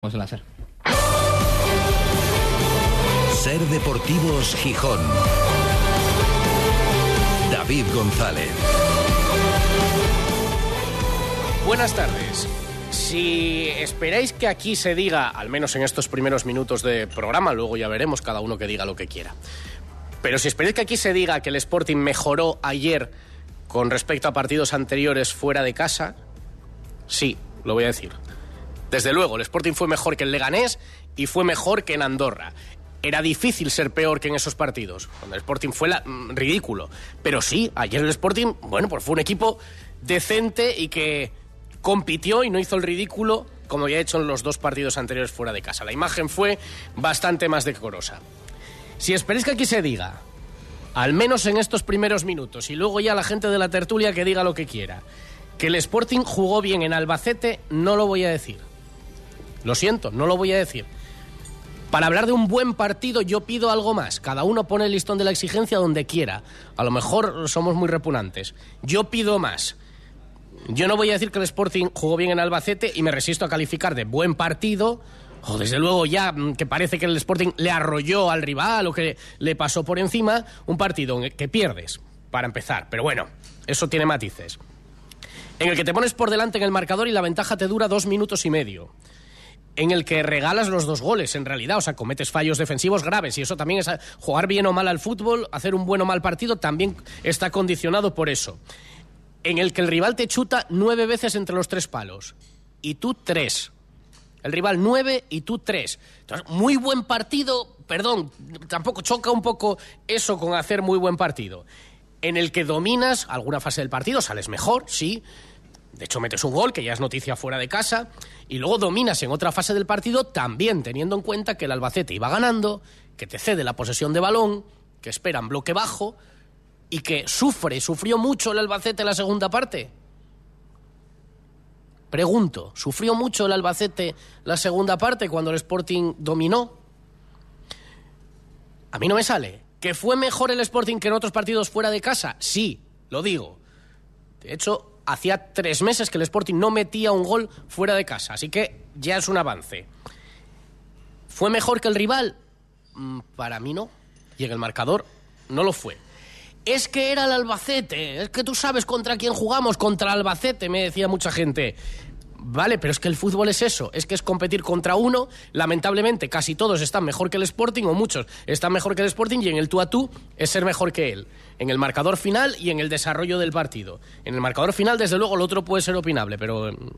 Vamos a lanzar. Ser Deportivos Gijón. David González. Buenas tardes. Si esperáis que aquí se diga, al menos en estos primeros minutos de programa, luego ya veremos cada uno que diga lo que quiera. Pero si esperáis que aquí se diga que el Sporting mejoró ayer con respecto a partidos anteriores fuera de casa, sí, lo voy a decir. Desde luego, el Sporting fue mejor que el Leganés y fue mejor que en Andorra. Era difícil ser peor que en esos partidos. Cuando el Sporting fue mm, ridículo. Pero sí, ayer el Sporting, bueno, pues fue un equipo decente y que compitió y no hizo el ridículo como había hecho en los dos partidos anteriores fuera de casa. La imagen fue bastante más decorosa. Si esperéis que aquí se diga, al menos en estos primeros minutos, y luego ya la gente de la tertulia que diga lo que quiera, que el Sporting jugó bien en Albacete, no lo voy a decir. Lo siento, no lo voy a decir. Para hablar de un buen partido yo pido algo más. Cada uno pone el listón de la exigencia donde quiera. A lo mejor somos muy repugnantes. Yo pido más. Yo no voy a decir que el Sporting jugó bien en Albacete y me resisto a calificar de buen partido. O desde luego ya mm, que parece que el Sporting le arrolló al rival o que le pasó por encima. Un partido que pierdes, para empezar. Pero bueno, eso tiene matices. En el que te pones por delante en el marcador y la ventaja te dura dos minutos y medio en el que regalas los dos goles, en realidad. O sea, cometes fallos defensivos graves y eso también es jugar bien o mal al fútbol, hacer un buen o mal partido, también está condicionado por eso. En el que el rival te chuta nueve veces entre los tres palos y tú tres. El rival nueve y tú tres. Entonces, muy buen partido, perdón, tampoco choca un poco eso con hacer muy buen partido. En el que dominas alguna fase del partido, sales mejor, sí. De hecho, metes un gol, que ya es noticia fuera de casa, y luego dominas en otra fase del partido, también teniendo en cuenta que el Albacete iba ganando, que te cede la posesión de balón, que esperan bloque bajo, y que sufre, sufrió mucho el Albacete la segunda parte. Pregunto, ¿sufrió mucho el Albacete la segunda parte cuando el Sporting dominó? A mí no me sale. ¿Que fue mejor el Sporting que en otros partidos fuera de casa? Sí, lo digo. De hecho, hacía tres meses que el Sporting no metía un gol fuera de casa, así que ya es un avance. ¿Fue mejor que el rival? Mm, Para mí no. Y en el marcador no lo fue. Es que era el Albacete, es que tú sabes contra quién jugamos, contra Albacete, me decía mucha gente. Vale, pero es que el fútbol es eso, es que es competir contra uno. Lamentablemente, casi todos están mejor que el Sporting, o muchos están mejor que el Sporting, y en el tú a tú es ser mejor que él. En el marcador final y en el desarrollo del partido. En el marcador final, desde luego, lo otro puede ser opinable, pero mm,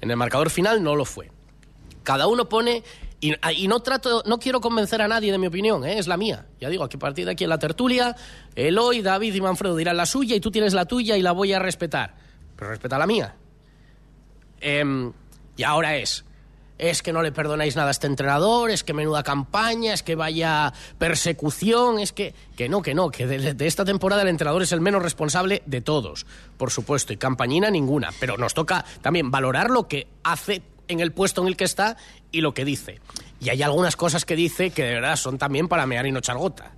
en el marcador final no lo fue. Cada uno pone. Y, y no trato, no quiero convencer a nadie de mi opinión, ¿eh? es la mía. Ya digo, aquí a partir de aquí en la tertulia, Eloy, David y Manfredo dirán la suya y tú tienes la tuya y la voy a respetar. Pero respeta la mía. Em, y ahora es. Es que no le perdonáis nada a este entrenador, es que menuda campaña, es que vaya persecución, es que. Que no, que no, que de, esta temporada el entrenador es el menos responsable de todos, por supuesto, y campañina ninguna. Pero nos toca también valorar lo que hace en el puesto en el que está y lo que dice. Y hay algunas cosas que dice que de verdad son también para mear y no echar gota.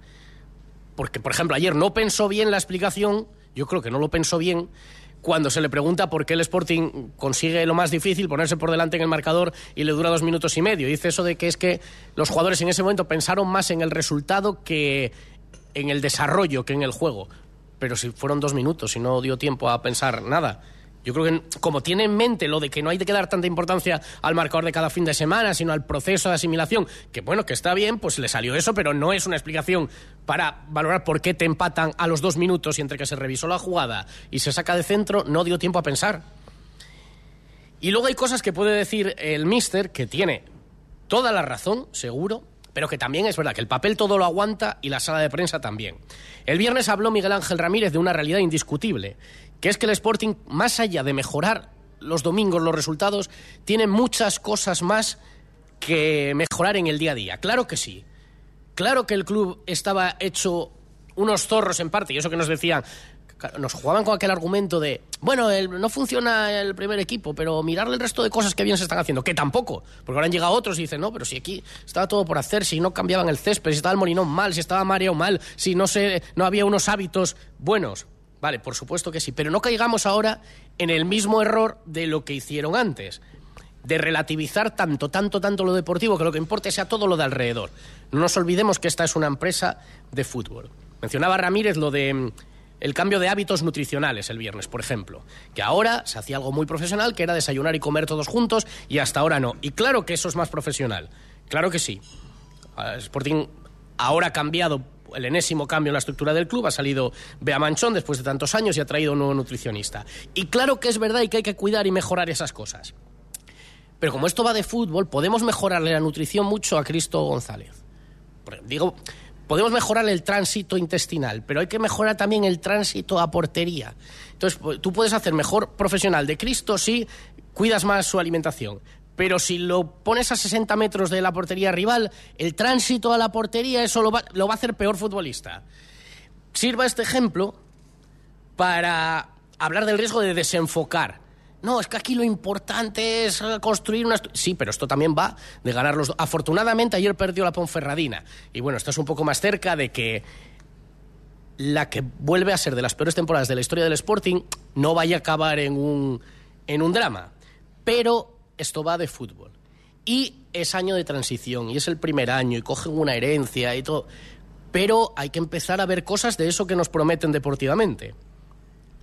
Porque, por ejemplo, ayer no pensó bien la explicación, yo creo que no lo pensó bien, cuando se le pregunta por qué el Sporting consigue lo más difícil, ponerse por delante en el marcador y le dura dos minutos y medio. Dice eso de que es que los jugadores en ese momento pensaron más en el resultado que en el desarrollo, que en el juego. Pero si fueron dos minutos y no dio tiempo a pensar nada. Yo creo que como tiene en mente lo de que no hay que dar tanta importancia al marcador de cada fin de semana, sino al proceso de asimilación, que bueno, que está bien, pues le salió eso, pero no es una explicación para valorar por qué te empatan a los dos minutos y entre que se revisó la jugada y se saca de centro, no dio tiempo a pensar. Y luego hay cosas que puede decir el mister que tiene toda la razón, seguro, pero que también es verdad que el papel todo lo aguanta y la sala de prensa también. El viernes habló Miguel Ángel Ramírez de una realidad indiscutible, que es que el Sporting, más allá de mejorar los domingos los resultados, tiene muchas cosas más que mejorar en el día a día. Claro que sí. Claro que el club estaba hecho unos zorros en parte, y eso que nos decían, nos jugaban con aquel argumento de, bueno, no funciona el primer equipo, pero mirar el resto de cosas que bien se están haciendo, que tampoco, porque ahora han llegado otros y dicen, no, pero si aquí estaba todo por hacer, si no cambiaban el césped, si estaba el molinón mal, si estaba Mario mal, si no, se, no había unos hábitos buenos. Vale, por supuesto que sí, pero no caigamos ahora en el mismo error de lo que hicieron antes. de relativizar tanto, tanto, tanto lo deportivo que lo que importe sea todo lo de alrededor. No nos olvidemos que esta es una empresa de fútbol. Mencionaba Ramírez lo de mm, el cambio de hábitos nutricionales el viernes, por ejemplo, que ahora se hacía algo muy profesional, que era desayunar y comer todos juntos, y hasta ahora no. Y claro que eso es más profesional, claro que sí. Sporting ahora ha cambiado el enésimo cambio en la estructura del club, ha salido Bea Manchón después de tantos años y ha traído un nuevo nutricionista. Y claro que es verdad y que hay que cuidar y mejorar esas cosas. Pero como esto va de fútbol, podemos mejorarle la nutrición mucho a Cristo González. Digo, podemos mejorar el tránsito intestinal, pero hay que mejorar también el tránsito a portería. Entonces, pues, tú puedes hacer mejor profesional de Cristo si cuidas más su alimentación. Pero si lo pones a 60 metros de la portería rival, el tránsito a la portería, eso lo va, a hacer peor futbolista. Sirva este ejemplo para hablar del riesgo de desenfocar no, es que aquí lo importante es construir una... Sí, pero esto también va de ganar los... Afortunadamente ayer perdió la Ponferradina. Y bueno, estás un poco más cerca de que la que vuelve a ser de las peores temporadas de la historia del Sporting no vaya a acabar en un, en un drama. Pero esto va de fútbol. Y es año de transición, y es el primer año, y cogen una herencia y todo. Pero hay que empezar a ver cosas de eso que nos prometen deportivamente.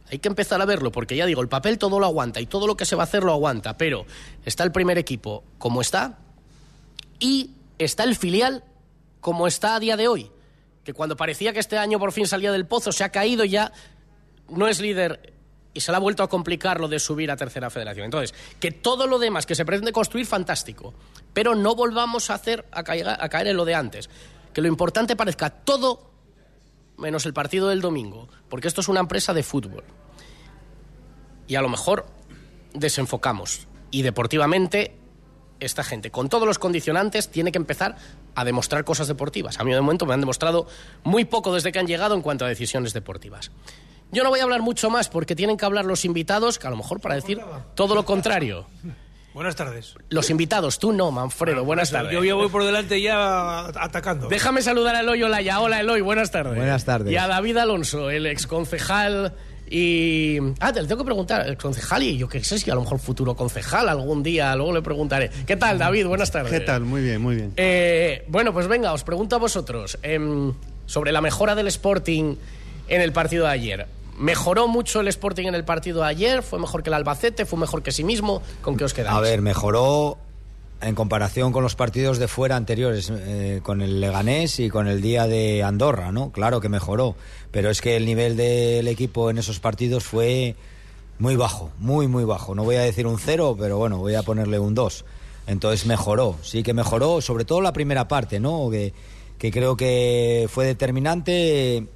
Hay que empezar a verlo, porque ya digo, el papel todo lo aguanta y todo lo que se va a hacer lo aguanta, pero está el primer equipo como está y está el filial como está a día de hoy, que cuando parecía que este año por fin salía del pozo se ha caído ya no es líder y se le ha vuelto a complicar lo de subir a tercera federación. Entonces, que todo lo demás que se pretende construir, fantástico, pero no volvamos a hacer a caer, a caer en lo de antes. Que lo importante parezca todo menos el partido del domingo, porque esto es una empresa de fútbol y a lo mejor desenfocamos. Y deportivamente, esta gente, con todos los condicionantes, tiene que empezar a demostrar cosas deportivas. A mí de momento me han demostrado muy poco desde que han llegado en cuanto a decisiones deportivas. Yo no voy a hablar mucho más porque tienen que hablar los invitados, que a lo mejor para decir todo lo contrario. Buenas tardes. Los invitados, tú no, Manfredo. buenas tardes. Yo ya voy por delante ya atacando. Déjame saludar a Eloy Olaya. Hola Eloy, buenas tardes. Buenas tardes. Y a David Alonso, el exconcejal y. Ah, te lo tengo que preguntar, el concejal, y yo qué sé si a lo mejor futuro concejal algún día, luego le preguntaré. ¿Qué tal, David? Buenas tardes. ¿Qué tal? Muy bien, muy bien. Eh, bueno, pues venga, os pregunto a vosotros em, sobre la mejora del Sporting en el partido de ayer. ¿Mejoró mucho el Sporting en el partido de ayer? ¿Fue mejor que el Albacete? ¿Fue mejor que sí mismo? ¿Con qué os quedáis? A ver, mejoró en comparación con los partidos de fuera anteriores, eh, con el Leganés y con el día de Andorra, ¿no? Claro que mejoró, pero es que el nivel del equipo en esos partidos fue muy bajo, muy, muy bajo. No voy a decir un cero, pero bueno, voy a ponerle un dos. Entonces mejoró, sí que mejoró, sobre todo la primera parte, ¿no? Que, que creo que fue determinante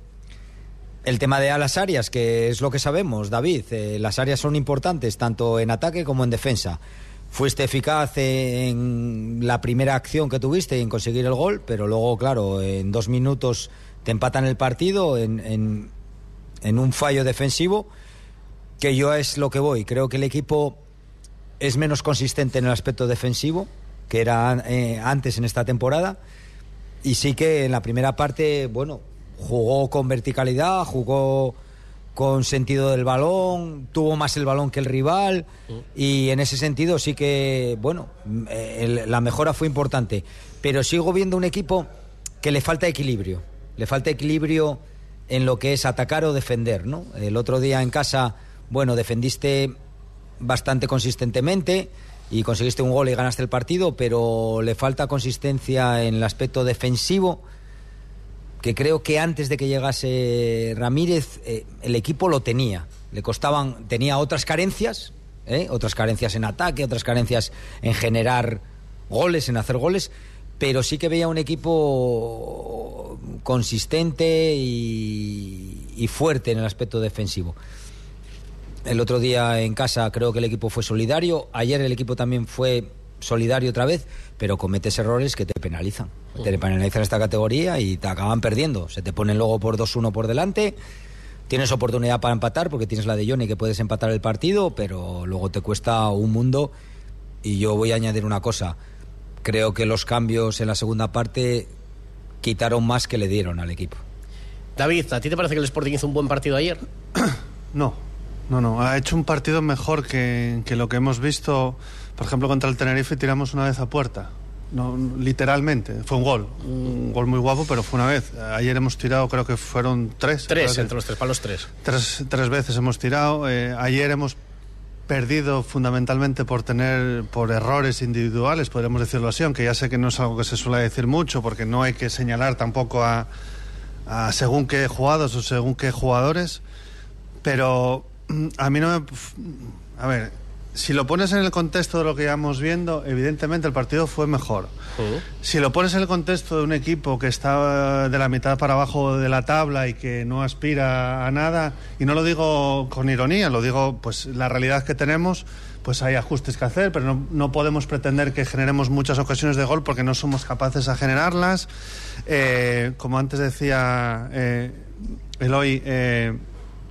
el tema de las áreas, que es lo que sabemos, David. Eh, las áreas son importantes tanto en ataque como en defensa fuiste eficaz en la primera acción que tuviste en conseguir el gol, pero luego, claro, en dos minutos te empatan el partido en, en, un fallo defensivo, que yo es lo que voy. Creo que el equipo es menos consistente en el aspecto defensivo que era eh, antes en esta temporada. Y sí que en la primera parte, bueno, jugó con verticalidad, jugó con sentido del balón, tuvo más el balón que el rival y en ese sentido sí que, bueno, eh, la mejora fue importante. Pero sigo viendo un equipo que le falta equilibrio, le falta equilibrio en lo que es atacar o defender, ¿no? El otro día en casa, bueno, defendiste bastante consistentemente y conseguiste un gol y ganaste el partido, pero le falta consistencia en el aspecto defensivo que creo que antes de que llegase Ramírez eh, el equipo lo tenía. Le costaban, tenía otras carencias, ¿eh? otras carencias en ataque, otras carencias en generar goles, en hacer goles, pero sí que veía un equipo consistente y, y fuerte en el aspecto defensivo. El otro día en casa creo que el equipo fue solidario, ayer el equipo también fue solidario otra vez, pero cometes errores que te penalizan. Te penalizan esta categoría y te acaban perdiendo. Se te ponen luego por 2-1 por delante. Tienes oportunidad para empatar porque tienes la de Johnny que puedes empatar el partido, pero luego te cuesta un mundo. Y yo voy a añadir una cosa. Creo que los cambios en la segunda parte quitaron más que le dieron al equipo. David, ¿a ti te parece que el Sporting hizo un buen partido ayer? No, no, no. Ha hecho un partido mejor que, que lo que hemos visto. Por ejemplo, contra el Tenerife tiramos una vez a puerta. No, literalmente. Fue un gol. Un gol muy guapo, pero fue una vez. Ayer hemos tirado, creo que fueron tres. Tres, entre los tres palos, tres. tres, tres veces hemos tirado. Eh, ayer hemos perdido fundamentalmente por tener por errores individuales, podríamos decirlo así, aunque ya sé que no es algo que se suele decir mucho, porque no hay que señalar tampoco a, a según qué jugados o según qué jugadores. Pero a mí no me. A ver, si lo pones en el contexto de lo que íbamos viendo, evidentemente el partido fue mejor. Si lo pones en el contexto de un equipo que está de la mitad para abajo de la tabla y que no aspira a nada, y no lo digo con ironía, lo digo pues la realidad que tenemos, pues hay ajustes que hacer, pero no, no podemos pretender que generemos muchas ocasiones de gol porque no somos capaces a generarlas. Eh, como antes decía eh, Eloy, eh,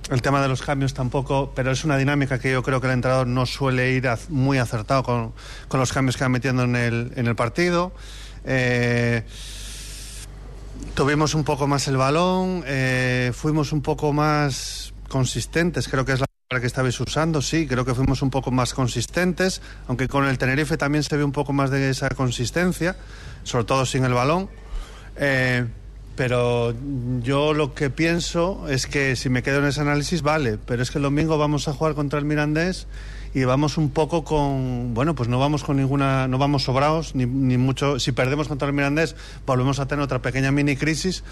el tema de los cambios tampoco, pero es una dinámica que yo creo que el entrenador no suele ir az- muy acertado con, con los cambios que va metiendo en el, en el partido. Eh, tuvimos un poco más el balón, eh, fuimos un poco más consistentes, creo que es la palabra que estabais usando, sí, creo que fuimos un poco más consistentes, aunque con el Tenerife también se ve un poco más de esa consistencia, sobre todo sin el balón. Eh, pero yo lo que pienso es que si me quedo en ese análisis, vale, pero es que el domingo vamos a jugar contra el Mirandés y vamos un poco con, bueno, pues no vamos con ninguna, no vamos sobrados, ni, ni mucho, si perdemos contra el Mirandés volvemos a tener otra pequeña mini crisis,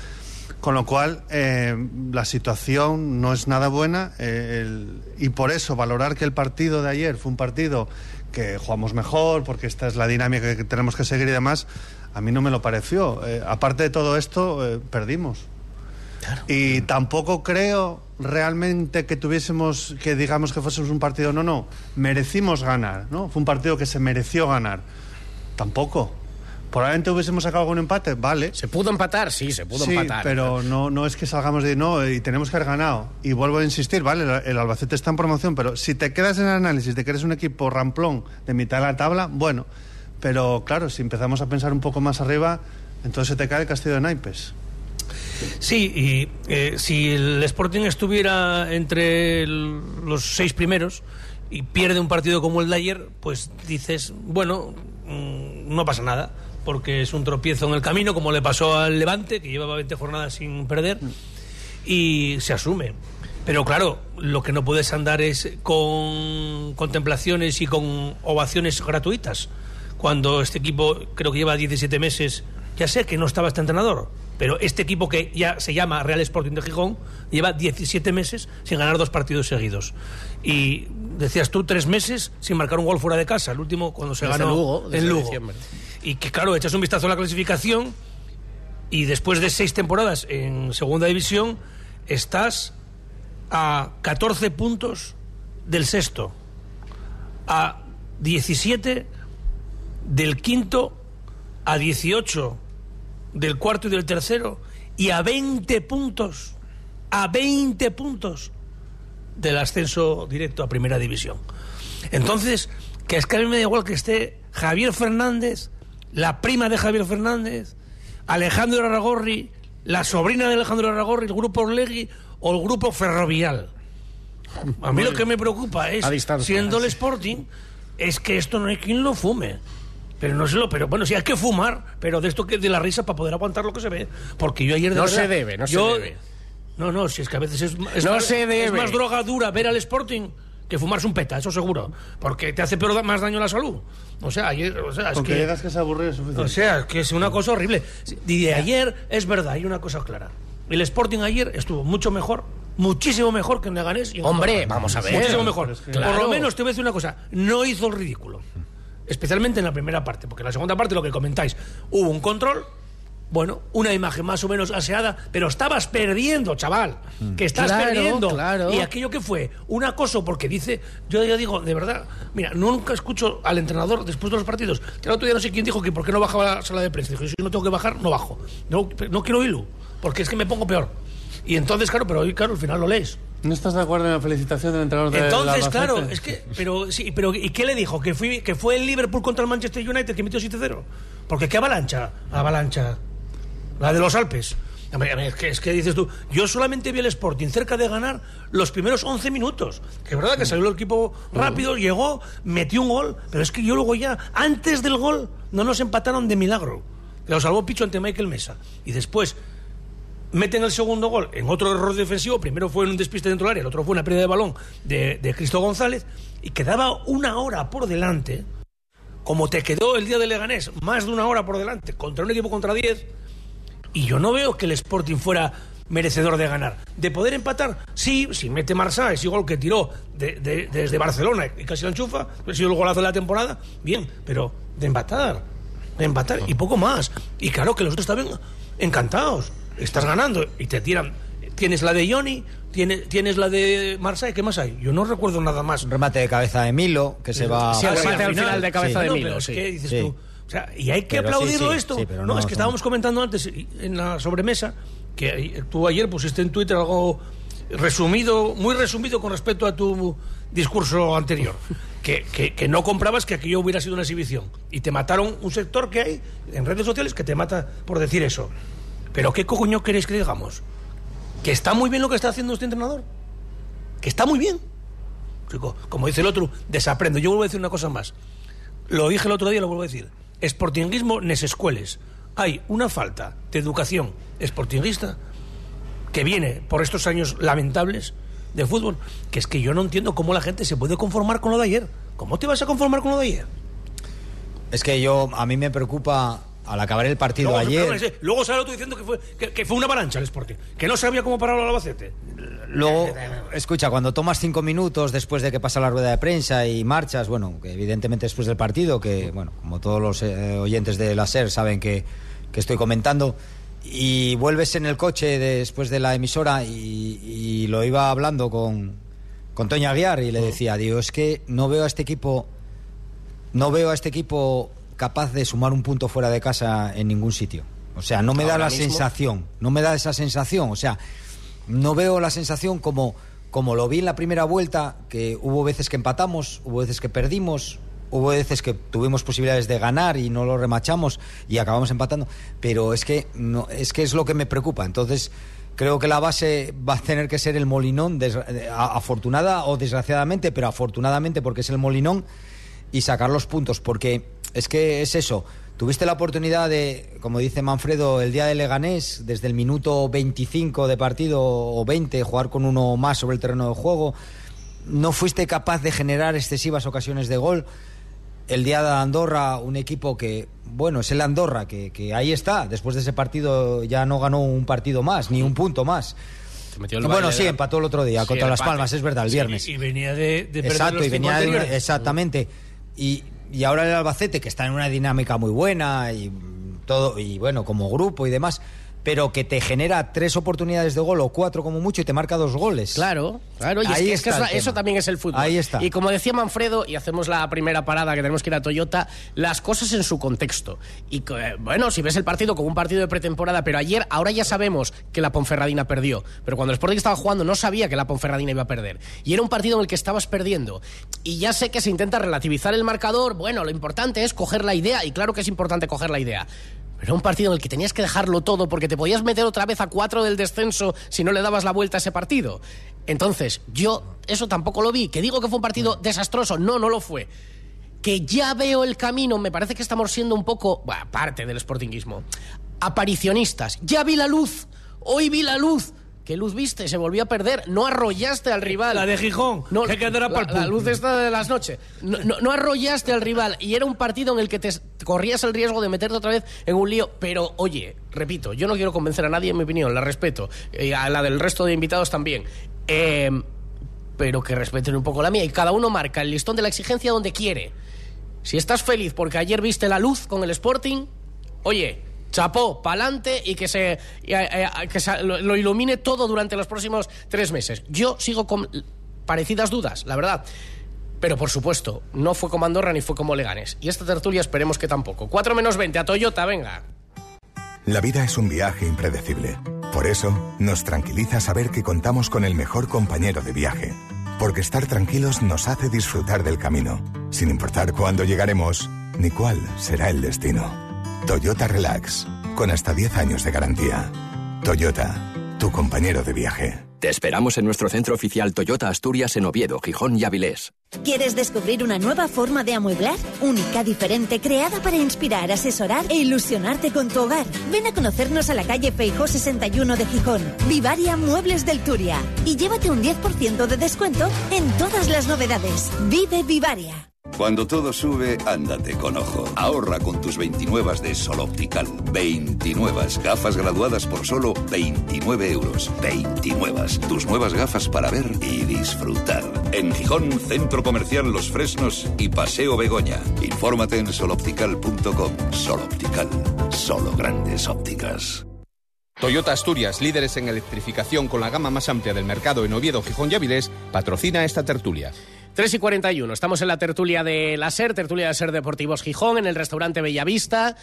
con lo cual eh, la situación no es nada buena eh, y por eso valorar que el partido de ayer fue un partido que jugamos mejor, porque esta es la dinámica que tenemos que seguir y demás, a mí no me lo pareció. Eh, aparte de todo esto, eh, perdimos. Y tampoco creo realmente que tuviésemos, que digamos que fuésemos un partido, no, no, merecimos ganar, ¿no? Fue un partido que se mereció ganar. Tampoco. Probablemente hubiésemos sacado algún empate, vale. ¿Se pudo empatar? Sí, se pudo sí, empatar. pero no, no es que salgamos de no y tenemos que haber ganado. Y vuelvo a insistir, vale, el, el Albacete está en promoción, pero si te quedas en el análisis de que eres un equipo ramplón de mitad de la tabla, bueno. Pero claro, si empezamos a pensar un poco más arriba, entonces se te cae el castillo de naipes. Sí, y eh, si el Sporting estuviera entre los seis primeros y pierde un partido como el de ayer, pues dices, bueno, mm, no pasa nada, porque es un tropiezo en el camino, como le pasó al Levante, que llevaba 20 jornadas sin perder, y se asume. Pero claro, lo que no puedes andar es con contemplaciones y con ovaciones gratuitas. Cuando este equipo creo que lleva 17 meses, ya sé que no estaba este entrenador, pero este equipo que ya se llama Real Sporting de Gijón lleva 17 meses sin ganar dos partidos seguidos. Y decías tú, tres meses sin marcar un gol fuera de casa, el último cuando se Desde ganó Lugo, en Lugo. diciembre. Y que claro, echas un vistazo a la clasificación y después de seis temporadas en segunda división estás a 14 puntos del sexto, a 17 del quinto, a 18 del cuarto y del tercero y a 20 puntos, a 20 puntos del ascenso directo a primera división. Entonces, que es que a mí me da igual que esté Javier Fernández, la prima de Javier Fernández, Alejandro Aragorri, la sobrina de Alejandro Aragorri, el grupo Orlegui o el grupo Ferrovial. A mí lo que me preocupa es, siendo el. Sporting, es que esto no hay quien lo fume. Pero no se lo, pero bueno, sí hay que fumar, pero de esto que de la risa para poder aguantar lo que se ve. Porque yo ayer de No verdad, se debe, no se yo- debe. No, no, si es que a veces es, es No más, se debe. es más droga dura ver al Sporting que fumarse un peta, eso seguro. Porque te hace peor, más daño a la salud. O sea, ayer, o sea es que que, digas que es aburrido es suficiente. o sea, que es una cosa horrible. Y de ayer, es verdad, hay una cosa clara. El Sporting ayer estuvo mucho mejor, muchísimo mejor que en Leganés. y en Hombre, Andorra. vamos a ver. Muchísimo mejor. Que- Por Claro. lo menos te voy a decir una cosa, no hizo el ridículo. Especialmente en la primera parte, porque en la segunda parte lo que comentáis, hubo un control, bueno, una imagen más o menos aseada, pero estabas perdiendo, chaval, que estás Claro, perdiendo. claro. Y aquello que fue un acoso, porque dice, yo ya digo, de verdad, mira, nunca escucho al entrenador después de los partidos. El otro día no sé quién dijo que por qué no bajaba a la sala de prensa. Dijo, si no tengo que bajar, no bajo. No, no quiero oírlo, porque es que me pongo peor. Y entonces, claro, pero hoy, claro, al final lo lees. ¿No estás de acuerdo en la felicitación del entrenador del Entonces, claro, es que, pero sí, pero ¿y qué le dijo? Que fui, que fue el Liverpool contra el Manchester United que metió 7-0. Porque qué avalancha, avalancha, la de los Alpes. A ver, a ver, es, que, es que dices tú, yo solamente vi el Sporting cerca de ganar los primeros 11 minutos. Que es verdad que salió el equipo rápido, llegó, metió un gol, pero es que yo luego ya, antes del gol, no nos empataron de milagro. Que lo salvó Picho ante Michael Mesa. Y después meten el segundo gol en otro error defensivo. Primero fue en un despiste dentro del área, el otro fue una pérdida de balón de, de Cristo González. Y quedaba una hora por delante, como te quedó el día de Leganés, más de una hora por delante, contra un equipo contra 10. Y yo no veo que el Sporting fuera merecedor de ganar. De poder empatar, sí, si mete Marsá, ese gol que tiró de- de- desde Barcelona y casi lo enchufa, ha sido el golazo de la temporada, bien, pero de empatar, de empatar y poco más. Y claro que los otros estaban encantados. Estás ganando y te tiran. Tienes la de Johnny, tienes, tienes la de Marsá, ¿qué más hay? Yo no recuerdo nada más. Un remate de cabeza de Milo, que se va... Sí, el remate al final de cabeza de No, Milo, sí. que dices Sí. tú, o sea, y hay que Pero aplaudirlo sí, esto. sí, pero no, no es que son- estábamos comentando antes en la sobremesa que tú ayer pusiste en Twitter algo resumido, muy resumido con respecto a tu discurso anterior. Que, que- que no comprabas que aquello hubiera sido una exhibición. Y te mataron un sector que hay en redes sociales que te mata por decir eso. Pero ¿qué coño queréis que digamos? ¿Que está muy bien lo que está haciendo este entrenador? ¿Que está muy bien? Chico, como dice el otro, desaprendo. Yo vuelvo a decir una cosa más. Lo dije el otro día, lo vuelvo a decir. Sportinguismo nes escueles. Hay una falta de educación sportinguista que viene por estos años lamentables de fútbol, que es que yo no entiendo cómo la gente se puede conformar con lo de ayer. ¿Cómo te vas a conformar con lo de ayer? Es que yo, a mí me preocupa, al acabar el partido Luego, ayer... perdón, luego sale otro diciendo que fue, que, que fue una avalancha el Sporting, que no sabía cómo parar al Albacete. Luego, escucha, cuando tomas cinco minutos después de que pasa la rueda de prensa y marchas, bueno, que evidentemente después del partido, que, bueno, como todos los eh, oyentes de la SER saben que, que estoy comentando, y vuelves en el coche después de la emisora y, y lo iba hablando con, con Toño Aguiar y le decía, digo, es que no veo a este equipo, no veo a este equipo capaz de sumar un punto fuera de casa en ningún sitio. O sea, no me da la mismo- sensación, no me da esa sensación. O sea, no veo la sensación como, como lo vi en la primera vuelta, que hubo veces que empatamos, hubo veces que perdimos, hubo veces que tuvimos posibilidades de ganar y no lo remachamos y acabamos empatando. Pero es que, no, es, que es lo que me preocupa. Entonces, creo que la base va a tener que ser el Molinón, afortunada o desgraciadamente, pero afortunadamente porque es el Molinón y sacar los puntos, porque es que es eso. Tuviste la oportunidad de, como dice Manfredo, el día de Leganés, desde el minuto 25 de partido o 20, jugar con uno más sobre el terreno de juego. No fuiste capaz de generar excesivas ocasiones de gol. El día de Andorra, un equipo que, bueno, es el Andorra, que, que ahí está. Después de ese partido ya no ganó un partido más, ni un punto más. Metió el Bueno, sí, de empató el otro día Sí, contra Las. Palmas, es verdad, el Sí, viernes. y, venía de, de Exacto, los y venía de exactamente. Y, y ahora el Albacete, que está en una dinámica muy buena y todo, y bueno, como grupo y demás, pero que te genera tres oportunidades de gol o cuatro como mucho y te marca dos goles. Claro, claro, y Ahí es que es eso tema. también es el fútbol. Ahí está. Y como decía Manfredo, y hacemos la primera parada que tenemos que ir a Toyota, las cosas en su contexto. Y eh, bueno, si ves el partido como un partido de pretemporada, pero ayer, ahora ya sabemos que la Ponferradina perdió. Pero cuando el Sporting estaba jugando, no sabía que la Ponferradina iba a perder. Y era un partido en el que estabas perdiendo. Y ya sé que se intenta relativizar el marcador. Bueno, lo importante es coger la idea, y claro que es importante coger la idea. Pero era un partido en el que tenías que dejarlo todo porque te podías meter otra vez a cuatro del descenso si no le dabas la vuelta a ese partido. Entonces, yo eso tampoco lo vi. Que digo que fue un partido desastroso. No, no lo fue. Que ya veo el camino. Me parece que estamos siendo un poco, bueno, parte del sportinguismo, aparicionistas. Ya vi la luz. Hoy vi la luz. ¿Qué luz viste? Se volvió a perder. No arrollaste al rival. La de Gijón, que quedará la, la luz esta de las noches. No, no- no arrollaste al rival. Y era un partido en el que te corrías el riesgo de meterte otra vez en un lío. Pero, oye, repito, yo no quiero convencer a nadie en mi opinión. La respeto. Y a la del resto de invitados también. Eh, pero que respeten un poco la mía. Y cada uno marca el listón de la exigencia donde quiere. Si estás feliz porque ayer viste la luz con el Sporting, oye, chapó, pa'lante y que se, eh, eh, que lo ilumine todo durante los próximos tres meses. Yo sigo con parecidas dudas, la verdad. Pero por supuesto, no fue como Andorra ni fue como Leganes. Y esta tertulia esperemos que tampoco. 4 menos 20 a Toyota, venga. La vida es un viaje impredecible. Por eso, nos tranquiliza saber que contamos con el mejor compañero de viaje. Porque estar tranquilos nos hace disfrutar del camino, sin importar cuándo llegaremos ni cuál será el destino. Toyota Relax, con hasta 10 años de garantía. Toyota, tu compañero de viaje. Te esperamos en nuestro centro oficial Toyota Asturias en Oviedo, Gijón y Avilés. ¿Quieres descubrir una nueva forma de amueblar? Única, diferente, creada para inspirar, asesorar e ilusionarte con tu hogar. Ven a conocernos a la calle Feijó 61 de Gijón. Vivaria Muebles del Turia. Y llévate un 10% de descuento en todas las novedades. Vive Vivaria. Cuando todo sube, ándate con ojo. Ahorra con tus 29 de Sol Optical. 29. Gafas graduadas por solo 29 euros. 29. Tus nuevas gafas para ver y disfrutar. En Gijón, Centro Comercial Los Fresnos y Paseo Begoña. Infórmate en soloptical.com. Sol Optical. Solo grandes ópticas. Toyota Asturias, líderes en electrificación con la gama más amplia del mercado en Oviedo, Gijón y Avilés, patrocina esta tertulia. 3 y 41. Estamos en la tertulia de la SER, tertulia de SER Deportivos Gijón, en el restaurante Bellavista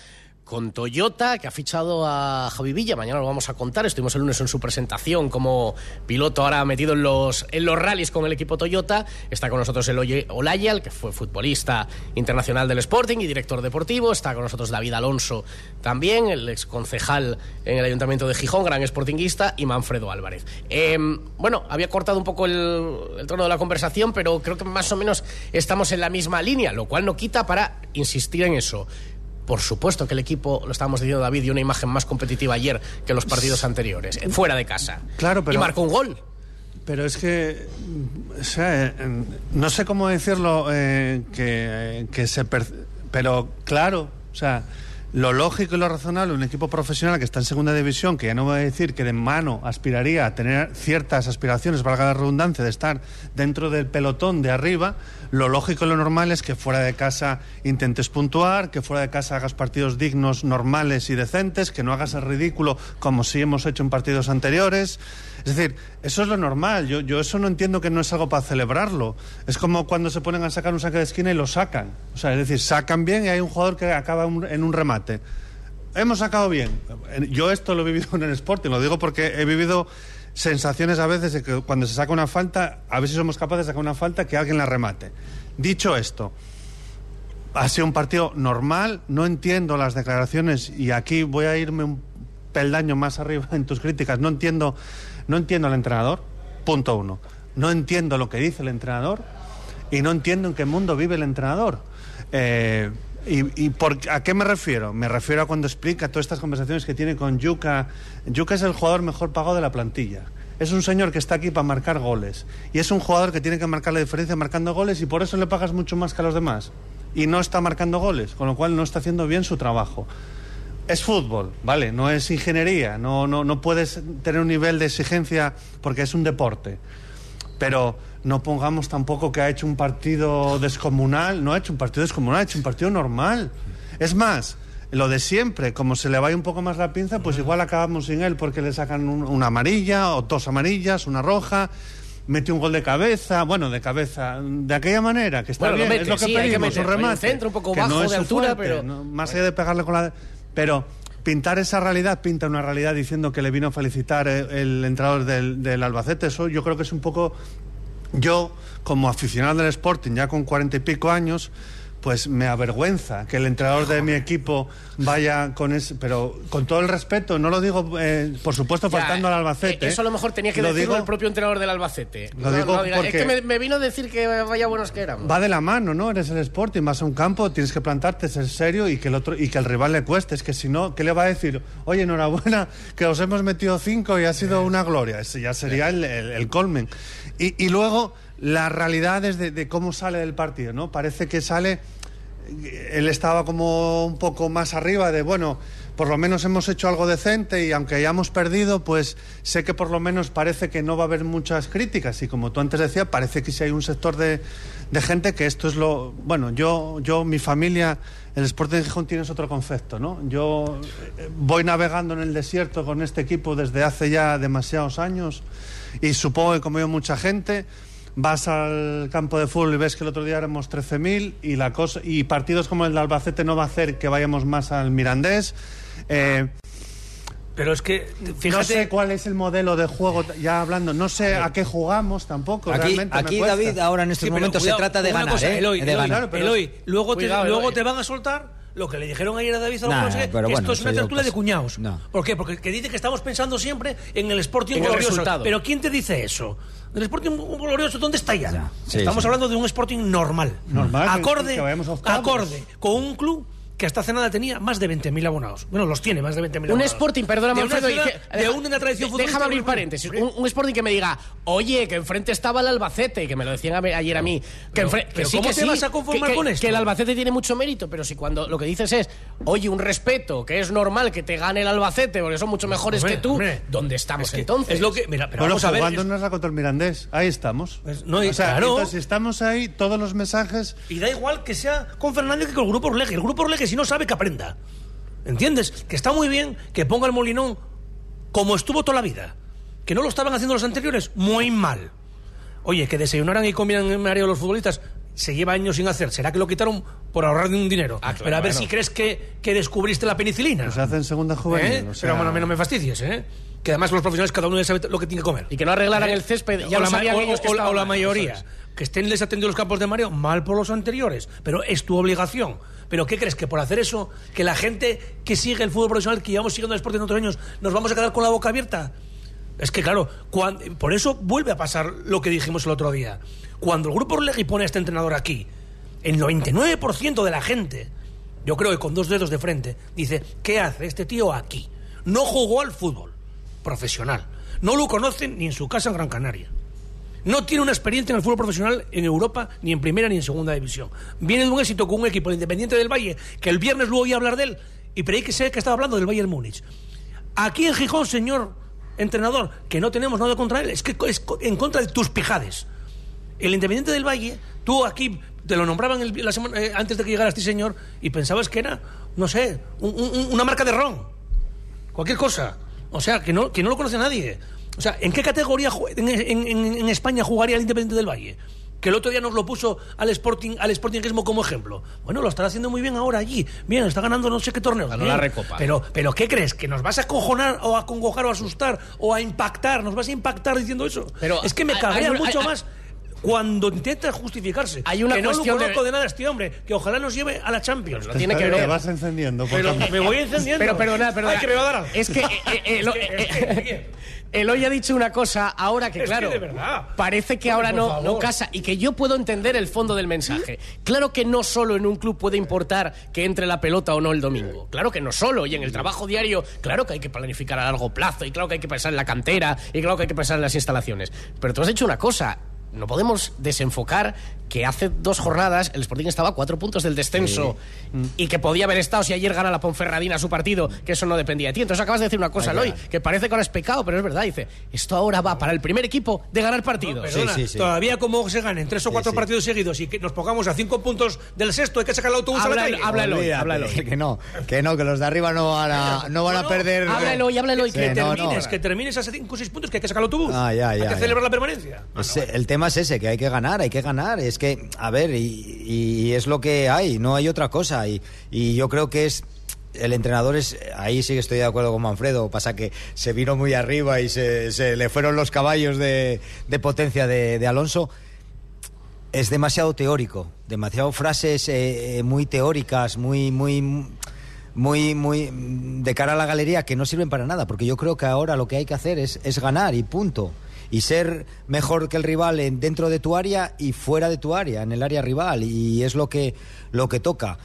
con Toyota, que ha fichado a Javi Villa. Mañana lo vamos a contar. Estuvimos el lunes en su presentación como piloto, ahora metido en los, en los rallies con el equipo Toyota. Está con nosotros el Olayal, que fue futbolista internacional del Sporting y director deportivo. Está con nosotros David Alonso también, el ex concejal en el Ayuntamiento de Gijón, gran sportinguista, y Manfredo Álvarez. Em, bueno, había cortado un poco el, el tono de la conversación, pero creo que más o menos estamos en la misma línea, lo cual no quita para insistir en eso. Por supuesto que el equipo, lo estábamos diciendo David, dio una imagen más competitiva ayer que los partidos anteriores, fuera de casa. Claro, pero... Y marcó un gol. Pero es que, o sea, no sé cómo decirlo, eh, que, que se... Pero claro, o sea, lo lógico y lo razonable, un equipo profesional que está en segunda división, que ya no voy a decir que de mano aspiraría a tener ciertas aspiraciones, valga la redundancia, de estar dentro del pelotón de arriba, lo lógico y lo normal es que fuera de casa intentes puntuar, que fuera de casa hagas partidos dignos, normales y decentes, que no hagas el ridículo como sí hemos hecho en partidos anteriores. Es decir, eso es lo normal. Yo, yo eso no entiendo que no es algo para celebrarlo. Es como cuando se ponen a sacar un saque de esquina y lo sacan. O sea, es decir, sacan bien y hay un jugador que acaba en un remate. Hemos sacado bien. Yo esto lo he vivido en el Sporting, lo digo porque he vivido sensaciones a veces de que cuando se saca una falta, a ver si somos capaces de sacar una falta que alguien la remate. Dicho esto, ha sido un partido normal, no entiendo las declaraciones y aquí voy a irme un peldaño más arriba en tus críticas, no entiendo no entiendo al entrenador, punto uno. No entiendo lo que dice el entrenador y no entiendo en qué mundo vive el entrenador. Eh, ¿Y, por, a qué me refiero? Me refiero a cuando explica todas estas conversaciones que tiene con Yuka. Yuka es el jugador mejor pagado de la plantilla. Es un señor que está aquí para marcar goles. Y es un jugador que tiene que marcar la diferencia marcando goles y por eso le pagas mucho más que a los demás. Y no está marcando goles, con lo cual no está haciendo bien su trabajo es fútbol, ¿vale? No es ingeniería, no, no, no puedes tener un nivel de exigencia porque es un deporte. Pero no pongamos tampoco que ha hecho un partido descomunal, no ha hecho un partido descomunal, ha hecho un partido normal. Es más, lo de siempre, como se le vaya un poco más la pinza, pues igual acabamos sin él porque le sacan una amarilla o dos amarillas, una roja mete un gol de cabeza, bueno, de cabeza, de aquella manera, que está bien, es lo que pedimos, un remate. centro un poco bajo de altura, pero... más allá de pegarle con la... Pero pintar esa realidad, pinta una realidad diciendo que le vino a felicitar el, entrenador del, Albacete. Eso yo creo que es un poco. Yo, como aficionado del Sporting, ya con cuarenta y pico años, pues me avergüenza que el entrenador de mi equipo vaya con ese. Pero con todo el respeto, no lo digo, eh, por supuesto, faltando al Albacete. Eh, eso a lo mejor tenía que decirlo el propio entrenador del Albacete. Lo digo es que me, vino a decir que vaya buenos que eran. Va de la mano, ¿no? Eres el Sporting, vas a un campo, tienes que plantarte, ser serio y que el otro y que el rival le cueste. Es que si no, ¿qué le va a decir? Oye, enhorabuena, que os hemos metido cinco y ha sido una gloria. Ese ya sería el, el, colmen. Y, y luego la realidad es de, cómo sale del partido, ¿no? Parece que sale. Él estaba como un poco más arriba de, bueno, por lo menos hemos hecho algo decente y aunque hayamos perdido, pues sé que por lo menos parece que no va a haber muchas críticas. Y como tú antes decías, parece que si hay un sector de, gente que esto es lo. Bueno, yo, yo, mi familia, el Sporting de Gijón tienes otro concepto, ¿no? Yo eh, voy navegando en el desierto con este equipo desde hace ya demasiados años y supongo que como yo mucha gente vas al campo de fútbol y ves que el otro día éramos 13.000 y la cosa y partidos como el de Albacete no va a hacer que vayamos más al Mirandés. Eh, pero es que, fíjate... No sé cuál es el modelo de juego, ya hablando, no sé a qué jugamos tampoco. Aquí, aquí David, ahora en este momento se trata de ganar. ¿eh? luego, te, luego te van a soltar lo que le dijeron ayer a David Nah, Alonso es que pero bueno, esto es una tertulia de cuñados. No. ¿Por qué? Porque que dice que estamos pensando siempre en el Sporting En glorioso. Pero ¿quién te dice eso? El Sporting glorioso, ¿dónde está ya? Ya, sí, estamos sí. hablando de un Sporting normal. Normal, Acorde, que acorde con un club que hasta hace nada tenía más de 20.000 abonados. Bueno, los tiene más de 20.000 Un abonados. Sporting, perdóname, de una, Alfredo, y ciudad- que- de una tradición de- Déjame abrir paréntesis. Un, un Sporting que me diga, oye, que enfrente estaba el Albacete, que me lo decían ayer a mí. Que, Pero- enfre- que pero sí, ¿cómo que te sí, vas a conformar que- con que- esto? Que el Albacete tiene mucho mérito, pero si cuando lo que dices es, oye, un respeto, que es normal que te gane el Albacete porque son mucho mejores Hombre, que tú, hombre. ¿dónde estamos Es que entonces? Es lo que, mira, pero bueno, vamos a ver. es- no es la contra el Mirandés. Ahí estamos. Pues no, o sea, claro. entonces, estamos ahí, todos los mensajes. Y da igual que sea con Fernández que con el Grupo Orlegue. El Grupo Orlegue, si no sabe, que aprenda. ¿Entiendes? Que está muy bien que ponga el Molinón como estuvo toda la vida. Que no lo estaban haciendo los anteriores, muy mal. Oye, que desayunaran y comieran en Mario los futbolistas, se lleva años sin hacer. ¿Será que lo quitaron por ahorrar un dinero? Ah, claro, Pero a ver bueno. si crees que, que descubriste la penicilina. Pues hacen segunda juvenil. ¿Eh? o sea- Pero bueno, a mí no me fastidies, ¿eh? Que además los profesionales cada uno ya sabe lo que tiene que comer. Y que no arreglaran el césped, ya o lo sabían o- ellos que o- estaba o la mayoría. Que estén desatendidos los campos de Mario, mal por los anteriores. Pero es tu obligación. ¿Pero qué crees? ¿Que por hacer eso, que la gente que sigue el fútbol profesional, que llevamos siguiendo el deporte en otros años, nos vamos a quedar con la boca abierta? Es que claro, por eso vuelve a pasar lo que dijimos el otro día. Cuando el Grupo Orlegui pone a este entrenador aquí, el 99% de la gente, yo creo que con dos dedos de frente, dice, ¿qué hace este tío aquí? No jugó al fútbol profesional. No lo conocen ni en su casa en Gran Canaria. No tiene una experiencia en el fútbol profesional en Europa, ni en primera ni en segunda división. Viene de un éxito con un equipo, el Independiente del Valle, que el viernes luego oí hablar de él, y creí que sé que estaba hablando del Bayern Múnich. Aquí en Gijón, señor entrenador, que no tenemos nada contra él, es que es en contra de tus pijades. El Independiente del Valle, tú aquí te lo nombraban el- la semana- eh, antes de que llegara este señor y pensabas que era, no sé, un- un- una marca de ron. Cualquier cosa. O sea, que no, que no lo conoce nadie. O sea, ¿en qué categoría en, en- en- en España jugaría el Independiente del Valle? Que el otro día nos lo puso al Sporting, al Sportingismo como ejemplo. Bueno, lo estará haciendo muy bien ahora allí. Bien, está ganando no sé qué torneo. Ganó la Recopa. Pero, pero ¿qué crees? ¿Que nos vas a acojonar o a congojar o a asustar o a impactar? ¿Nos vas a impactar diciendo eso? Pero es que me cabrea mucho hay- más cuando intenta justificarse. Hay una que no lo cuestión de- conozco de... nada este hombre. Que ojalá nos lleve a la Champions. No tiene que Te ver. vas encendiendo. Pero me voy encendiendo. Pero perdona, perdona. Ay, que me va a dar algo. Es que eh, eh, Eloy ha dicho una cosa ahora que, Es que claro, de verdad. parece que ahora no, no casa y que yo puedo entender el fondo del mensaje. Claro que no solo en un club puede importar que entre la pelota o no el domingo. Claro que no solo. Y en el trabajo diario, claro que hay que planificar a largo plazo y claro que hay que pensar en la cantera y claro que hay que pensar en las instalaciones. Pero tú has dicho una cosa. No podemos desenfocar que hace dos jornadas el Sporting estaba a cuatro puntos del descenso y que podía haber estado si ayer gana la Ponferradina su partido, que eso no dependía de ti. Entonces acabas de decir una cosa, Eloy, que parece que ahora es pecado, pero es verdad. Dice, esto ahora va para el primer equipo de ganar partidos. Perdona, Sí, sí, sí. todavía como se ganen tres o cuatro sí. partidos seguidos y que nos pongamos a cinco puntos del sexto, hay que sacar el autobús a Habla- la calle. habla- Háblalo, háblalo. Que no, que no, que los de arriba no van a, no van a No, perder. háblalo y háblalo que que no, termines, no. que termines a cinco o seis puntos que hay que sacar el autobús. Ah, ya, hay que ya. celebrar la permanencia. El tema es ese, que hay que ganar, hay que ganar. Es que, a ver, y, es lo que hay, no hay otra cosa. Y, yo creo que es. El entrenador es. Ahí sí que estoy de acuerdo con Manfredo. Pasa que se vino muy arriba y se, se le fueron los caballos de, potencia de, Alonso. Es demasiado teórico, demasiado frases eh, eh, muy teóricas, muy, muy, muy, muy de cara a la galería que no sirven para nada, porque yo creo que ahora lo que hay que hacer es ganar y punto. Y ser mejor que el rival en- dentro de tu área y fuera de tu área, en el área rival. Y es lo que, lo que toca.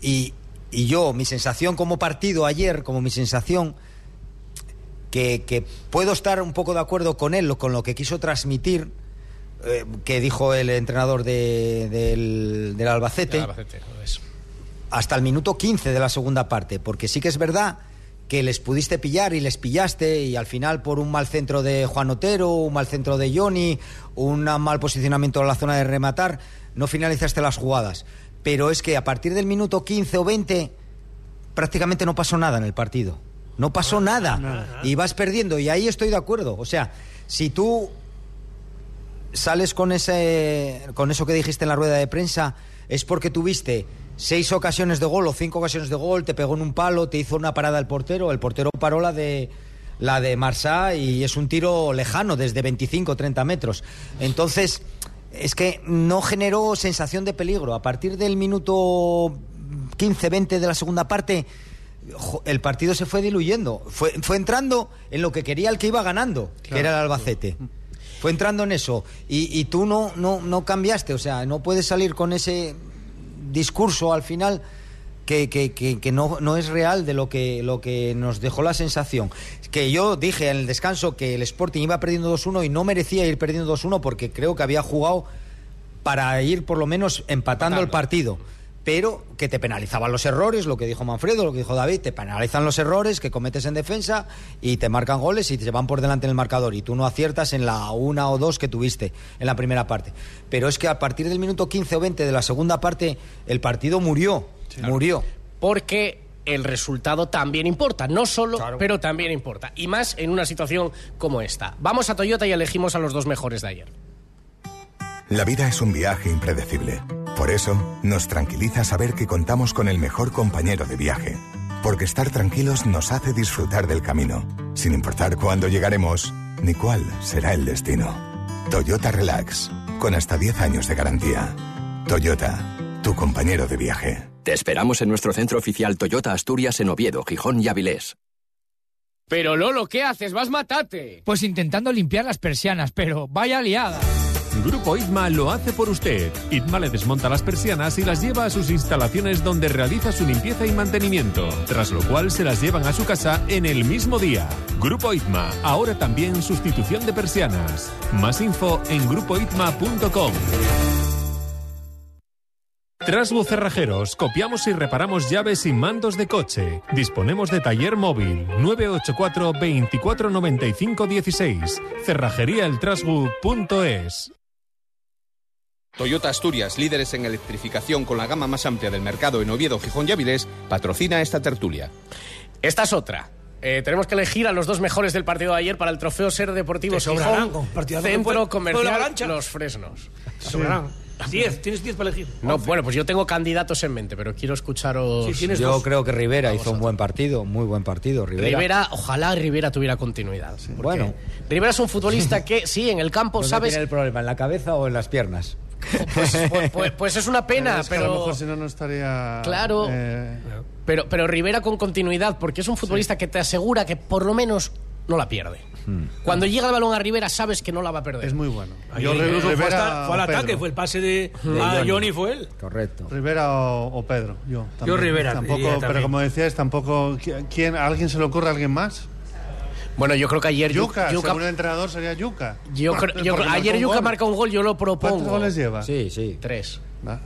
Y, y yo, mi sensación como partido ayer, como mi sensación, que, que puedo estar un poco de acuerdo con él, con lo que quiso transmitir, eh, que dijo el entrenador de- del, del Albacete Albacete, no es. hasta el minuto 15 de la segunda parte, porque sí que es verdad que les pudiste pillar y les pillaste y al final por un mal centro de Juan Otero, un mal centro de Johnny, un mal posicionamiento en la zona de rematar, no finalizaste las jugadas. Pero es que a partir del minuto 15 o 20 prácticamente no pasó nada en el partido. No pasó nada. Y vas perdiendo. Y ahí estoy de acuerdo. O sea, si tú sales con ese con eso que dijiste en la rueda de prensa es porque tuviste seis ocasiones de gol o cinco ocasiones de gol, te pegó en un palo, te hizo una parada el portero, el portero paró la de la de Marsá y es un tiro lejano desde 25 30 metros. Entonces, es que no generó sensación de peligro. A partir del minuto 15-20 de la segunda parte, el partido se fue diluyendo. Fue, fue entrando en lo que quería el que iba ganando, que era el Albacete. Fue entrando en eso. Y, y tú no, no, no cambiaste, o sea, no puedes salir con ese discurso al final que, que- que- que no, no es real de lo que, lo que nos dejó la sensación. Que yo dije en el descanso que el Sporting iba perdiendo 2-1 y no merecía ir perdiendo 2-1 porque creo que había jugado para ir por lo menos empatando el partido. Pero que te penalizaban los errores, lo que dijo Manfredo, lo que dijo David, te penalizan los errores que cometes en defensa y te marcan goles y te van por delante en el marcador y tú no aciertas en la una o dos que tuviste en la primera parte. Pero es que a partir del minuto 15 o 20 de la segunda parte el partido murió, murió. Porque el resultado también importa, no solo, pero también importa. Y más en una situación como esta. Vamos a Toyota y elegimos a los dos mejores de ayer. La vida es un viaje impredecible. Por eso, nos tranquiliza saber que contamos con el mejor compañero de viaje. Porque estar tranquilos nos hace disfrutar del camino, sin importar cuándo llegaremos ni cuál será el destino. Toyota Relax, con hasta 10 años de garantía. Toyota, tu compañero de viaje. Te esperamos en nuestro centro oficial Toyota Asturias en Oviedo, Gijón y Avilés. Pero Lolo, ¿qué haces? Vas matate. Pues intentando limpiar las persianas, pero vaya liada. Grupo ITMA lo hace por usted. ITMA le desmonta las persianas y las lleva a sus instalaciones donde realiza su limpieza y mantenimiento, tras lo cual se las llevan a su casa en el mismo día. Grupo ITMA, ahora también sustitución de persianas. Más info en grupoitma.com. Trasbu Cerrajeros, copiamos y reparamos llaves y mandos de coche. Disponemos de taller móvil 984 24 95 16. Cerrajeríaeltrasbu.es. Toyota Asturias, líderes en electrificación con la gama más amplia del mercado en Oviedo, Gijón y Avilés, patrocina esta tertulia. Esta es otra. Eh, tenemos que elegir a los dos mejores del partido de ayer para el trofeo Ser Deportivo Gijón, Centro Comercial. Los Fresnos. 10, tienes 10 para elegir. No, bueno, pues yo tengo candidatos en mente, pero quiero escucharos. Yo creo que Rivera hizo un buen partido, muy buen partido. Rivera. Rivera, ojalá Rivera tuviera continuidad. Bueno. Rivera es un futbolista que, sí, en el campo, ¿Dónde ¿sabes? tiene el problema? ¿En la cabeza o en las piernas? Pues, pues- pues- pues es una pena, Es que pero. a lo mejor si no, no estaría. Claro. eh, Pero, pero Rivera con continuidad, porque es un futbolista que te asegura que por lo menos no la pierde. Cuando llega el balón a Rivera, sabes que no la va a perder. es muy bueno. Yo, incluso fue, Rivera hasta- fue al o ataque, fue el pase de, De a Johnny. Johnny, fue él. Correcto. Rivera o, o Pedro, yo. también. Rivera, Tampoco, pero también. como decías, tampoco. ¿quién, ¿A alguien se le ocurre a alguien más? Bueno, yo creo que ayer Yuca, Yuca- según el entrenador sería Yuca. yo creo- yo ayer Yuca gol. marca un gol, yo lo propongo. ¿Cuántos goles lleva? Sí, sí. Tres. Va.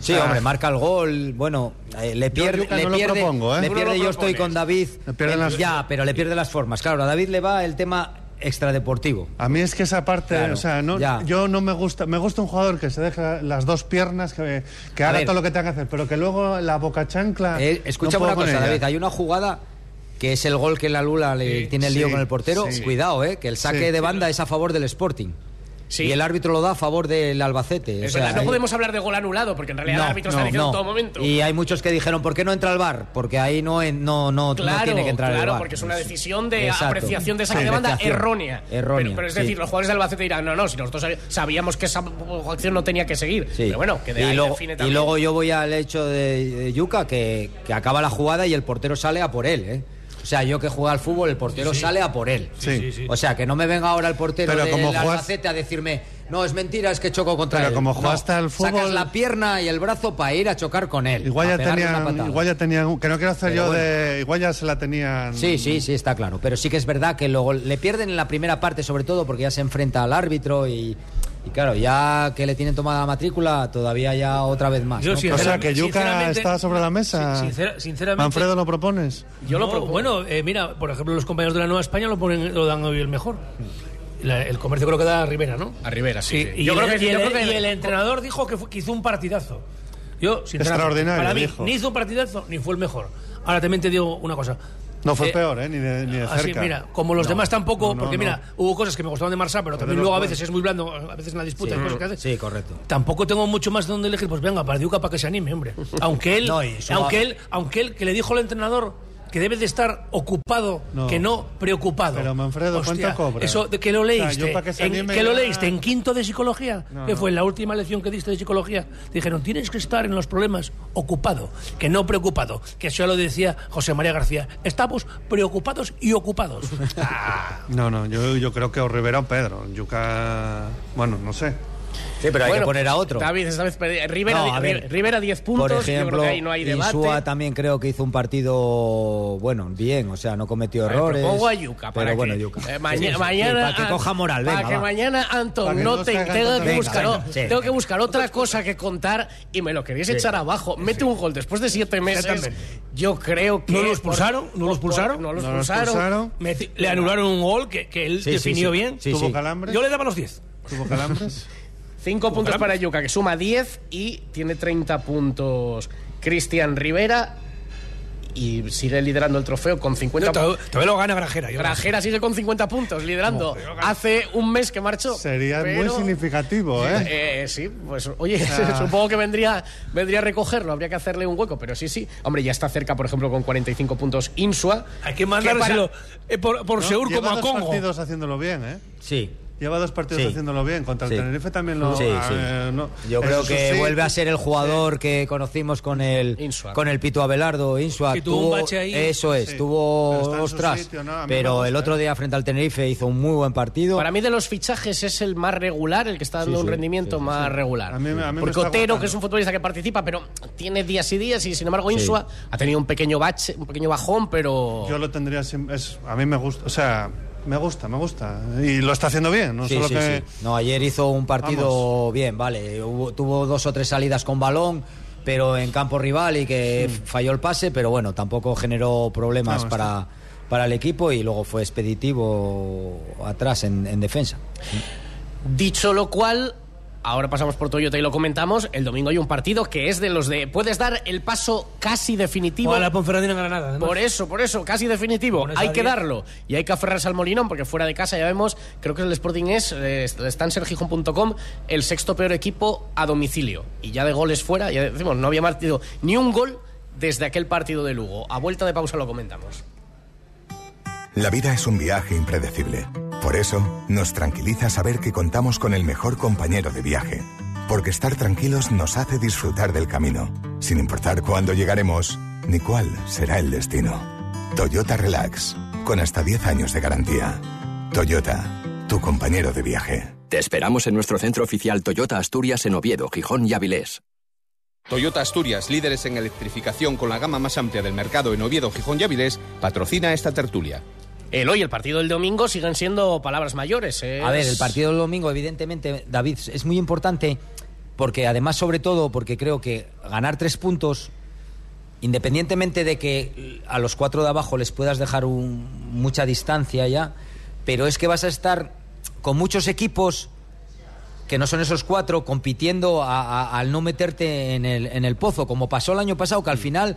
Sí, Ah. hombre, marca el gol. Bueno, eh, le pierde. Yuca le no lo pierde, propongo, ¿eh? le no pierde yo estoy con David. Le las- Ya, pero le pierde las formas. Claro, a David le va el tema extradeportivo. A mí es que esa parte, Claro, o sea, no, ya. yo no me gusta, me gusta un jugador que se deja las dos piernas, que, haga ver. todo lo que tenga que hacer, pero que luego la boca chancla. Eh, escucha no una cosa. David. Hay una jugada que es el gol que la Lula le Sí, tiene el lío sí, con el portero. sí. Cuidado, eh, que el saque de banda es a favor del Sporting. Sí. Y el árbitro lo da a favor del Albacete. Es O sea, verdad, no hay- podemos hablar de gol anulado, porque en realidad el árbitro está diciendo en todo momento. Y hay muchos que dijeron, ¿por qué no entra el VAR? Porque ahí no, no, no, no Claro, tiene que entrar el claro, VAR. porque es una decisión de Exacto. apreciación de saque Sí. de banda errónea. Errónea, Pero, pero es sí. decir, los jugadores del Albacete dirán, no, no, si nosotros sabíamos que esa acción no tenía que seguir. Pero bueno, que de y, ahí luego, define y también. luego yo voy al hecho de, de Yuca, que, que acaba la jugada y el portero sale a por él, ¿eh? O sea, yo que juego al fútbol, el portero sale a por él. Sí. O sea, que no me venga ahora el portero Pero del como juegas- a decirme, no, es mentira, es que choco contra Pero él. como No, jugaste al fútbol- Sacas la pierna y el brazo para ir a chocar con él. Igual ya, tenían, igual ya tenían, que no quiero hacer Pero yo bueno. de. Igual ya se la tenían. Sí, sí, sí, está claro. Pero sí que es verdad que luego le pierden en la primera parte, sobre todo porque ya se enfrenta al árbitro y, y claro, ya que le tienen tomada la matrícula, todavía ya otra vez más. Yo ¿no? sí, O sea, que Yuca está sobre la mesa. Sin- sincera- sinceramente- Manfredo, ¿lo propones? Yo lo propongo. Bueno, eh, mira, por ejemplo, los compañeros de la Nueva España lo, ponen, lo dan hoy el mejor. La- el comercio creo que da a Rivera, ¿no? A Rivera, sí. sí. Y, Yo el, creo que- y yo el- creo que- y el entrenador dijo que, fue- que hizo un partidazo. Yo, sinceramente, Extraordinario, para mí, dijo. ni hizo un partidazo ni fue el mejor. Ahora también te digo una cosa. No fue Eh, peor, ¿eh? Ni de, ni de Así, cerca. mira, como los demás tampoco, no, no, porque mira, hubo cosas que me gustaban de Marsá, pero también luego a no veces es muy blando, a veces en la disputa Sí, cosas que hace. sí, correcto. Tampoco tengo mucho más de dónde elegir, pues venga, para Diuca para que se anime, hombre. Aunque él, aunque él, aunque él, que le dijo el entrenador que debe de estar ocupado, No. que no preocupado. Pero, Manfredo, ¿cuánto cobra? Eso de que lo O sea, leíste, para que en, lo ya- leíste en quinto de psicología, No, que no. fue la última lección que diste de psicología. Dijeron, tienes que estar en los problemas ocupado, que no preocupado. Que eso ya lo decía José María García. Estamos preocupados y ocupados. Ah. No, no, yo, yo creo que o Rivera o Pedro. Yuca, bueno, no sé. Sí, pero hay Bueno, que poner a otro. David, esta vez pedi- Rivera, No, ver, Rivera 10 puntos, Por yo ejemplo, creo que ahí no hay debate. Insúa también creo que hizo un partido, bueno, bien, o sea, no cometió ver, errores. propongo a Yuca para pero bueno, que, Yuca. eh, maña- Sí, sí, sí, mañana para que coja moral, para venga, que va. mañana Anton Para que no te tenga que buscar. Venga, sí. tengo que buscar otra cosa que contar y me lo queréis echar abajo. Mete un gol después de siete meses. Exactamente. Yo creo que ¿No lo por- expulsaron? ¿No lo expulsaron? No lo ¿No lo expulsaron. le anularon un gol que, que él Sí, sí, definió sí. bien. Sí, ¿Tuvo sí. calambres? Yo le daba los 10. ¿Tuvo calambres? Cinco puntos para Yuca, que suma 10 y tiene 30 puntos Cristian Rivera y sigue liderando el trofeo con 50 Todavía todavía lo gana Grajera. yo no. Grajera sigue con 50 puntos, liderando. Hace un mes que marchó. Sería muy pero- significativo, ¿eh? Eh, sí, pues oye, Ah. supongo que vendría, vendría a recogerlo, habría que hacerle un hueco, pero sí, sí. Hombre, ya está cerca, por ejemplo, con 45 puntos Insua. Hay que mandárselo eh, por, por ¿No? Seur como a Congo. partidos haciéndolo bien, ¿eh? Sí. Lleva dos partidos Sí. haciéndolo bien. Contra el Sí. Tenerife también lo... Sí, sí. eh, no. Yo Eso creo que sí. vuelve a ser el jugador que conocimos con el Insua. con el Pito Abelardo, Insua. Que tuvo un bache ahí. Eso es, Sí. tuvo Pero ostras. pero el otro ¿eh? día frente al Tenerife hizo un muy buen partido. Para mí, de los fichajes, es el más regular, el que está dando Sí, un sí, rendimiento sí, sí, más regular. A mí me- a mí me Porque Otero, que es un futbolista que participa, pero tiene días y días, y sin embargo, Insua ha tenido un pequeño bache, un pequeño bajón, pero. Yo lo tendría siempre... Es, a mí me gusta, o sea, me gusta, me gusta. Y lo está haciendo bien, no Sí, solo sí, que... sí. No, ayer hizo un partido bien, vale. Hubo- tuvo dos o tres salidas con balón, pero en campo rival y que falló el pase, pero bueno, tampoco generó problemas No, para, para el equipo y luego fue expeditivo atrás en, en defensa. Dicho lo cual, ahora pasamos por Toyota y lo comentamos. El domingo hay un partido que es de los de. Puedes dar el paso casi definitivo. O a la Ponferradina en Granada. además. Por eso, por eso, casi definitivo. Hay que darlo. Y hay que aferrarse al molinón, porque fuera de casa ya vemos, creo que el Sporting es, eh, está en sergijón.com, el sexto peor equipo a domicilio. Y ya de goles fuera, ya decimos, no había martido ni un gol desde aquel partido de Lugo. A vuelta de pausa lo comentamos. La vida es un viaje impredecible. Por eso, nos tranquiliza saber que contamos con el mejor compañero de viaje. Porque estar tranquilos nos hace disfrutar del camino, sin importar cuándo llegaremos ni cuál será el destino. Toyota Relax, con hasta 10 años de garantía. Toyota, tu compañero de viaje. Te esperamos en nuestro centro oficial Toyota Asturias en Oviedo, Gijón y Avilés. Toyota Asturias, líderes en electrificación con la gama más amplia del mercado en Oviedo, Gijón y Avilés, patrocina esta tertulia. El hoy, el partido del domingo, siguen siendo palabras mayores. es- A ver, el partido del domingo, evidentemente, David, es muy importante porque además, sobre todo, porque creo que ganar tres puntos, independientemente de que a los cuatro de abajo les puedas dejar un- mucha distancia ya, pero es que vas a estar con muchos equipos que no son esos cuatro compitiendo a- a- al no meterte en el, en el pozo, como pasó el año pasado, que al final,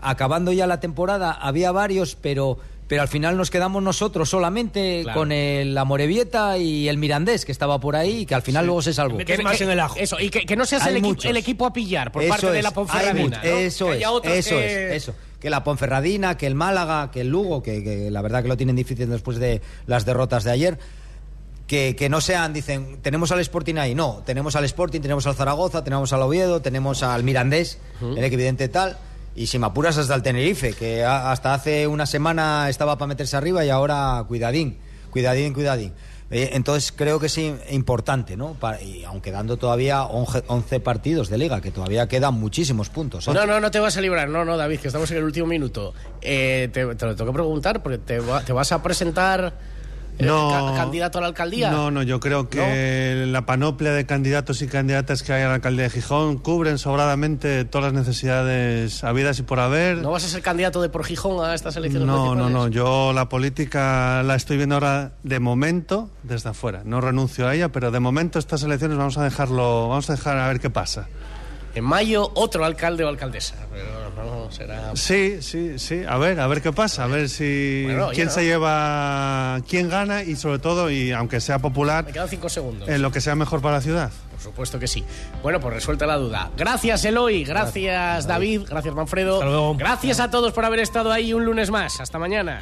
acabando ya la temporada, había varios, pero, pero al final nos quedamos nosotros solamente Claro. con el la Morevieta y el Mirandés, que estaba por ahí, y que al final luego se salvó. Metes más en el ajo. Eso, y que, que no seas el, equi- muchos. el equipo a pillar por Eso parte de la Ponferradina. Eso Que es, eso que- es, eso. Que la Ponferradina, que el Málaga, que el Lugo, que, que la verdad que lo tienen difícil después de las derrotas de ayer. Que, que no sean, dicen, tenemos al Sporting ahí. No, tenemos al Sporting, tenemos al Zaragoza, tenemos al Oviedo, tenemos al Mirandés, el evidente tal. Y si me apuras hasta el Tenerife, que hasta hace una semana estaba para meterse arriba y ahora cuidadín, cuidadín, cuidadín. Eh, entonces creo que es im- importante, ¿no? Y aun quedando todavía 11, 11 partidos de liga, que todavía quedan muchísimos puntos. ¿eh? No, no, no te vas a librar. No, no, David, que estamos en el último minuto. Eh, te, lo tengo que preguntar porque te, va- te vas a presentar No. ca- candidato a la alcaldía. No, no, yo creo que la panoplia de candidatos y candidatas que hay a la alcaldía de Gijón cubren sobradamente todas las necesidades habidas y por haber. ¿No vas a ser candidato de por Gijón a estas elecciones No, no, no. Yo la política la estoy viendo ahora de momento desde afuera. No renuncio a ella, pero de momento estas elecciones vamos a dejarlo, vamos a dejar a ver qué pasa. En mayo, otro alcalde o alcaldesa. Pero no será. Sí, sí, sí. A ver, a ver qué pasa. A ver si Bueno, quién ¿no? se lleva, quién gana y sobre todo, y aunque sea popular, Me quedan cinco segundos. en lo que sea mejor para la ciudad. Por supuesto que sí. Bueno, pues resuelta la duda. Gracias, Eloy. Gracias, David. Gracias, Manfredo. Hasta luego. Gracias a todos por haber estado ahí un lunes más. Hasta mañana.